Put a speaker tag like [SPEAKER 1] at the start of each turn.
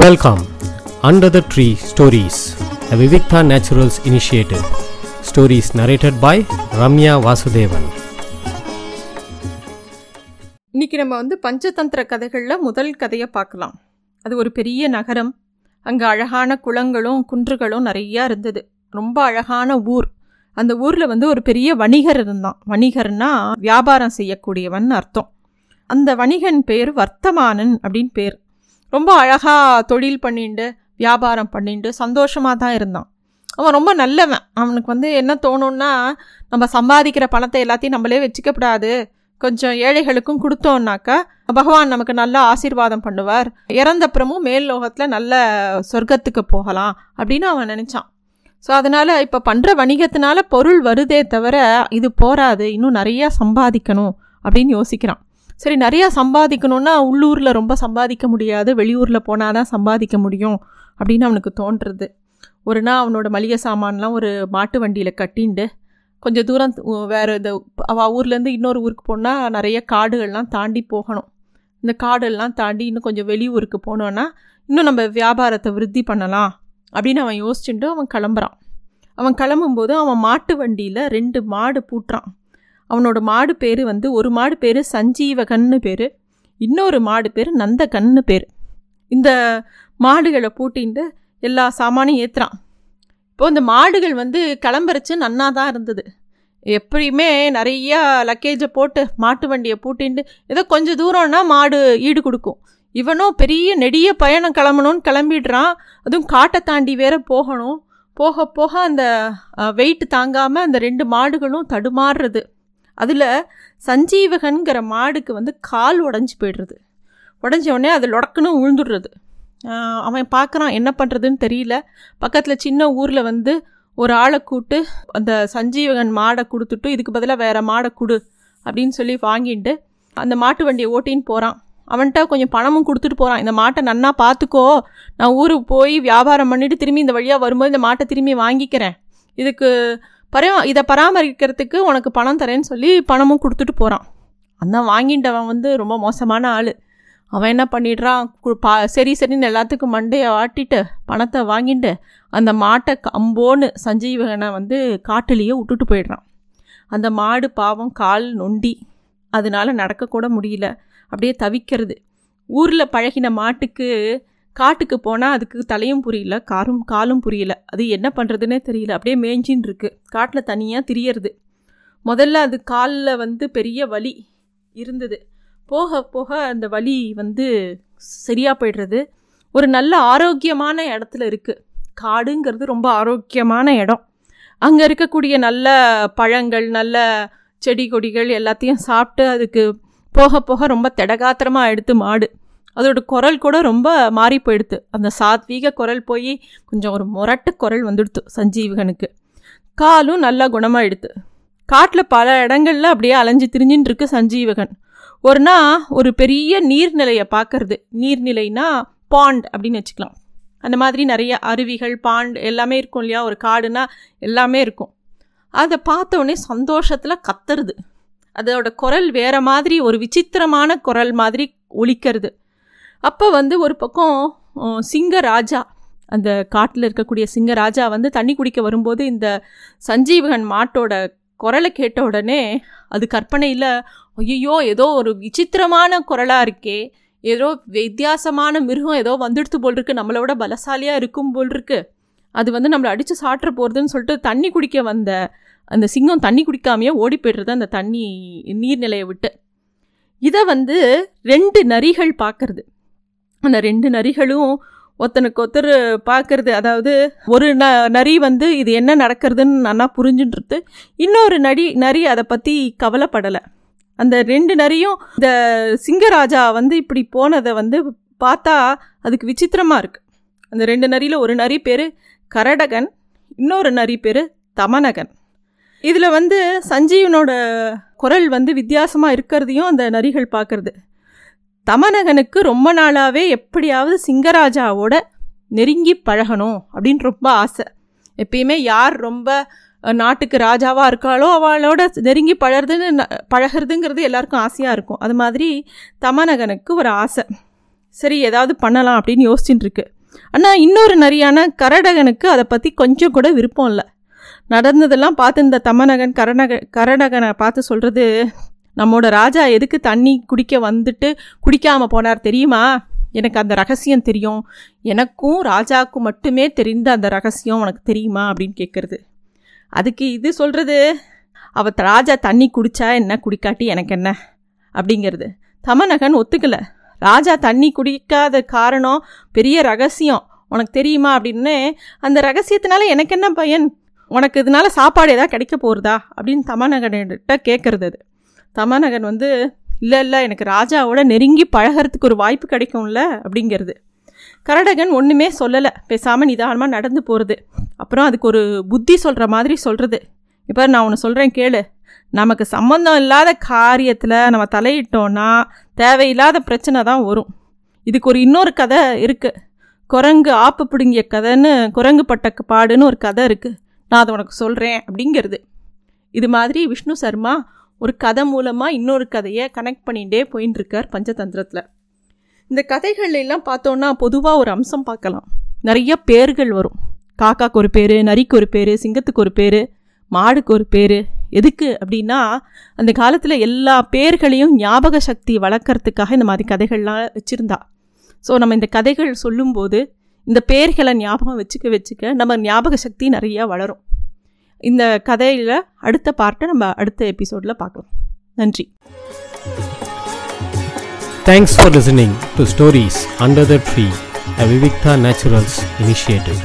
[SPEAKER 1] Welcome under the tree stories a Vivikta Naturals initiative stories narrated by Ramya Vasudevan
[SPEAKER 2] இன்னைக்கு நம்ம வந்து பஞ்சதந்திர கதைகளில் முதல் கதையை பார்க்கலாம். அது ஒரு பெரிய நகரம். அங்கே அழகான குளங்களும் குன்றுகளும் நிறையா இருந்தது. ரொம்ப அழகான ஊர். அந்த ஊரில் வந்து ஒரு பெரிய வணிகர் இருந்தான். வணிகர்னா வியாபாரம் செய்யக்கூடியவன் அர்த்தம். அந்த வணிகன் பேர் வர்த்தமானன் அப்படின்னு பேர். ரொம்ப அழகாக தொழில் பண்ணிண்டு வியாபாரம் பண்ணிட்டு சந்தோஷமாக தான் இருந்தான். அவன் ரொம்ப நல்லவன். அவனுக்கு வந்து என்ன தோணும்னா நம்ம சம்பாதிக்கிற பணத்தை எல்லாத்தையும் நம்மளே வச்சுக்கப்படாது கொஞ்சம் ஏழைகளுக்கும் கொடுத்தோம்னாக்கா பகவான் நமக்கு நல்ல ஆசீர்வாதம் பண்ணுவார். இறந்தப்புறமும் மேல் லோகத்தில் நல்ல சொர்க்கத்துக்கு போகலாம் அப்படின்னு அவன் நினச்சான். ஸோ அதனால் இப்போ பண்ணுற வணிகத்தினால பொருள் வருதே தவிர இது போராது இன்னும் நிறையா சம்பாதிக்கணும் அப்படின்னு யோசிக்கிறான். சரி நிறையா சம்பாதிக்கணும்னா உள்ளூரில் ரொம்ப சம்பாதிக்க முடியாது. வெளியூரில் போனால் தான் சம்பாதிக்க முடியும் அப்படின்னு அவனுக்கு தோன்றுறது. ஒரு நாள் அவனோட மளிகை சாமான்லாம் ஒரு மாட்டு வண்டியில் கட்டிண்டு கொஞ்சம் தூரம் வேறு இந்த அவள் ஊர்லேருந்து இன்னொரு ஊருக்கு போனால் நிறைய காடுகள்லாம் தாண்டி போகணும். இந்த காடெல்லாம் தாண்டி இன்னும் கொஞ்சம் வெளியூருக்கு போனோன்னா இன்னும் நம்ம வியாபாரத்தை விருத்தி பண்ணலாம் அப்படின்னு அவன் யோசிச்சுட்டு அவன் கிளம்புறான். அவன் கிளம்பும்போது அவன் மாட்டு வண்டியில் ரெண்டு மாடு பூட்டுறான். அவனோட மாடு பேர் வந்து ஒரு மாடு பேர் சஞ்சீவகன்னு பேர் இன்னொரு மாடு பேர் நந்தகன்னு பேர். இந்த மாடுகளை பூட்டின்ட்டு எல்லா சாமானையும் ஏற்றுறான் இப்போ இந்த மாடுகள் வந்து கிளம்புறச்சு நன்னா தான் இருந்தது. எப்படியுமே நிறையா லக்கேஜை போட்டு மாட்டு வண்டியை பூட்டின்ட்டு ஏதோ கொஞ்சம் தூரம்னா மாடு ஈடு கொடுக்கும். இவனும் பெரிய நெடிய பயணம் கிளம்பணும்னு கிளம்பிடுறான். அதுவும் காட்டை தாண்டி வேற போகணும். போக போக அந்த வெயிட் தாங்காமல் அந்த ரெண்டு மாடுகளும் தடுமாறுறது. அதில் சஞ்சீவகன்கிற மாடுக்கு வந்து கால் உடஞ்சி போய்டுறது. உடஞ்ச உடனே அது லொடக்குன்னு உழுந்துடுறது. அவன் பார்க்குறான் என்ன பண்ணுறதுன்னு தெரியல. பக்கத்தில் சின்ன ஊரில் வந்து ஒரு ஆளை கூட்டு அந்த சஞ்சீவகன் மாடை கொடுத்துட்டு இதுக்கு பதிலாக வேறு மாடை கொடு அப்படின்னு சொல்லி வாங்கிட்டு அந்த மாட்டு வண்டியை ஓட்டின்னு போகிறான் அவன்கிட்ட கொஞ்சம் பணமும் கொடுத்துட்டு போகிறான் இந்த மாட்டை நன்னா பார்த்துக்கோ நான் ஊருக்கு போய் வியாபாரம் பண்ணிவிட்டு திரும்பி இந்த வழியாக வரும்போது இந்த மாட்டை திரும்பி வாங்கிக்கிறேன். இதுக்கு பரா இதை பராமரிக்கிறதுக்கு உனக்கு பணம் தரேன்னு சொல்லி பணமும் கொடுத்துட்டு போகிறான் அந்த வாங்கிட்டவன் வந்து ரொம்ப மோசமான ஆள். அவன் என்ன பண்ணிடுறான்? கு- பா சரி சரின்னு எல்லாத்துக்கும் மண்டையை ஆட்டிட்டு பணத்தை வாங்கிட்டு அந்த மாட்டை கம்போன்னு சஞ்சீவகனை வந்து காட்டுலேயே விட்டுட்டு போயிடுறான். அந்த மாடு பாவம் கால் நொண்டி. அதனால் நடக்கக்கூட முடியல. அப்படியே தவிக்கிறது. ஊரில் பழகின மாட்டுக்கு காட்டுக்கு போனால் அதுக்கு தலையும் புரியல காரும் காலும் புரியல. அது என்ன பண்ணுறதுனே தெரியல. அப்படியே மேய்ஞ்சின்னு இருக்குது காட்டில் தனியாக திரியறது. முதல்ல அது காலில் வந்து பெரிய வலி இருந்தது. போக போக அந்த வலி வந்து சரியாக போயிடுறது. ஒரு நல்ல ஆரோக்கியமான இடத்துல இருக்குது காடுங்கிறது ரொம்ப ஆரோக்கியமான இடம். அங்கே இருக்கக்கூடிய நல்ல பழங்கள் நல்ல செடி கொடிகள் எல்லாத்தையும் சாப்பிட்டு அதுக்கு போக போக ரொம்ப திடகாத்திரமாக எடுத்து மாடு. அதோட குரல் கூட ரொம்ப மாறி போயிடுது அந்த சாத்வீக குரல் போய் கொஞ்சம் ஒரு முரட்டு குரல் வந்துடுத்து சஞ்சீவகனுக்கு. காலும் நல்லா குணமாயிடுது காட்டில் பல இடங்களில் அப்படியே அலைஞ்சு திரிஞ்சின்னு இருக்கு சஞ்சீவகன். ஒரு நாள் ஒரு பெரிய நீர்நிலையை பார்க்கறது. நீர்நிலைனா பாண்ட் அப்படின்னு வச்சுக்கலாம். அந்த மாதிரி நிறைய அருவிகள் பாண்ட் எல்லாமே இருக்கும் இல்லையா? ஒரு காடுனா எல்லாமே இருக்கும். அதை பார்த்தோன்னே சந்தோஷத்தில் கத்துறது. அதோட குரல் வேறு மாதிரி ஒரு விசித்திரமான குரல் மாதிரி ஒழிக்கிறது அப்போ வந்து ஒரு பக்கம் சிங்கராஜா அந்த காட்டில் இருக்கக்கூடிய சிங்கராஜா வந்து தண்ணி குடிக்க வரும்போது இந்த சஞ்சீவகன் மாட்டோட குரலை கேட்ட உடனே அது கற்பனையில் ஐயோ ஏதோ ஒரு விசித்திரமான குரலாக இருக்கே. ஏதோ வித்தியாசமான மிருகம் ஏதோ வந்துடுத்து போல் இருக்கு நம்மளை விட பலசாலியாக இருக்கும் போல் இருக்கு அது வந்து நம்மளை அடித்து சாட்டுற போகிறதுன்னு சொல்லிட்டு தண்ணி குடிக்க வந்த அந்த சிங்கம் தண்ணி குடிக்காமையே ஓடி போய்டுறது அந்த தண்ணி நீர்நிலையை விட்டு. இதை வந்து ரெண்டு நரிகள் பார்க்குறது. அந்த ரெண்டு நரிகளும் ஒருத்தனுக்கு ஒருத்தர் பார்க்கறது அதாவது ஒரு ந நரி வந்து இது என்ன நடக்கிறதுன்னு நல்லா புரிஞ்சுன்றது. இன்னொரு நரி நரி அதை பற்றி கவலைப்படலை. அந்த ரெண்டு நரியும் இந்த சிங்கராஜா வந்து இப்படி போனதை வந்து பார்த்தா அதுக்கு விசித்திரமாக இருக்குது அந்த ரெண்டு நரியில் ஒரு நரி பேர் கரடகன் இன்னொரு நரி பேர் தமனகன். இதில் வந்து சஞ்சீவனோட குரல் வந்து வித்தியாசமாக இருக்கிறதையும் அந்த நரிகள் பார்க்கறது தமனகனுக்கு ரொம்ப நாளாகவே எப்படியாவது சிங்கராஜாவோட நெருங்கி பழகணும் அப்படின்னு ரொம்ப ஆசை. எப்பயுமே யார் ரொம்ப நாட்டுக்கு ராஜாவாக இருக்காளோ அவளோட நெருங்கி பழகிறதுன்னு ந- பழகுறதுங்கிறது எல்லாருக்கும் ஆசையாக இருக்கும். அது மாதிரி தமனகனுக்கு ஒரு ஆசை. சரி ஏதாவது பண்ணலாம் அப்படின்னு யோசிச்சுட்டு இருக்கு. ஆனால் இன்னொரு நரியான கரடகனுக்கு அதை பற்றி கொஞ்சம் கூட விருப்பம் இல்லை. நடந்ததெல்லாம் பார்த்து இந்த தமநகன் கரணக கரடகனை பார்த்து சொல்கிறது நம்மோட ராஜா எதுக்கு தண்ணி குடிக்க வந்துட்டு குடிக்காமல் போனார் தெரியுமா? எனக்கு அந்த ரகசியம் தெரியும். எனக்கும் ராஜாவுக்கும் மட்டுமே தெரிந்த அந்த ரகசியம் உனக்கு தெரியுமா? அப்படின்னு கேட்குறது. அதுக்கு இது சொல்கிறது அவ ராஜா தண்ணி குடித்தா என்ன? குடிக்காட்டி எனக்கு என்ன? அப்படிங்கிறது. தமநகன் ஒத்துக்கலை. ராஜா தண்ணி குடிக்காத காரணம் பெரிய ரகசியம். உனக்கு தெரியுமா? அப்படின்னு அந்த ரகசியத்தினால எனக்கு என்ன பயன்? உனக்கு இதனால சாப்பாடு எதாவது கிடைக்க போகிறதா அப்படின்னு தமநகன்கிட்ட கேட்குறது அது. தமநகன் வந்து இல்லை இல்லை எனக்கு ராஜாவோட நெருங்கி பழகிறதுக்கு ஒரு வாய்ப்பு கிடைக்கும்ல அப்படிங்கிறது. கரடகன் ஒன்றுமே சொல்லலை. பேசாமல் நிதானமாக நடந்து போகிறது அப்புறம் அதுக்கு ஒரு புத்தி சொல்கிற மாதிரி சொல்கிறது இப்போ நான் ஒன்று சொல்கிறேன் கேளு. நமக்கு சம்மந்தம் இல்லாத காரியத்தில் நம்ம தலையிட்டோன்னா தேவையில்லாத பிரச்சனை தான் வரும். இதுக்கு ஒரு இன்னொரு கதை இருக்குது குரங்கு ஆப்பு பிடுங்கிய கதைன்னு குரங்கு பட்ட பாடுன்னு ஒரு கதை இருக்குது நான் அதை உனக்கு சொல்கிறேன் அப்படிங்கிறது. இது மாதிரி விஷ்ணு சர்மா ஒரு கதை மூலமாக இன்னொரு கதையை கனெக்ட் பண்ணிகிட்டே போயின்னு இருக்கார் பஞ்சதந்திரத்தில். இந்த கதைகள்லாம் பார்த்தோன்னா பொதுவாக ஒரு அம்சம் பார்க்கலாம். நிறைய பேர்கள் வரும். காக்காக்கு ஒரு பேர் நரிக்கு ஒரு பேர் சிங்கத்துக்கு ஒரு பேர் மாடுக்கு ஒரு பேர். எதுக்கு அப்படின்னா அந்த காலத்தில் எல்லா பேர்களையும் ஞாபக சக்தி வளர்க்குறதுக்காக இந்த மாதிரி கதைகள்லாம் வச்சுருந்தா. ஸோ நம்ம இந்த கதைகள் சொல்லும்போது இந்த பேர்களை ஞாபகம் வச்சுக்க வச்சுக்க நம்ம ஞாபக சக்தி நிறையா வளரும். இந்த கதையில் அடுத்த பார்ட்டை நம்ம அடுத்த எபிசோடில் பார்க்கலாம் நன்றி
[SPEAKER 1] thanks for listening to stories under the tree a Vivikta Naturals initiative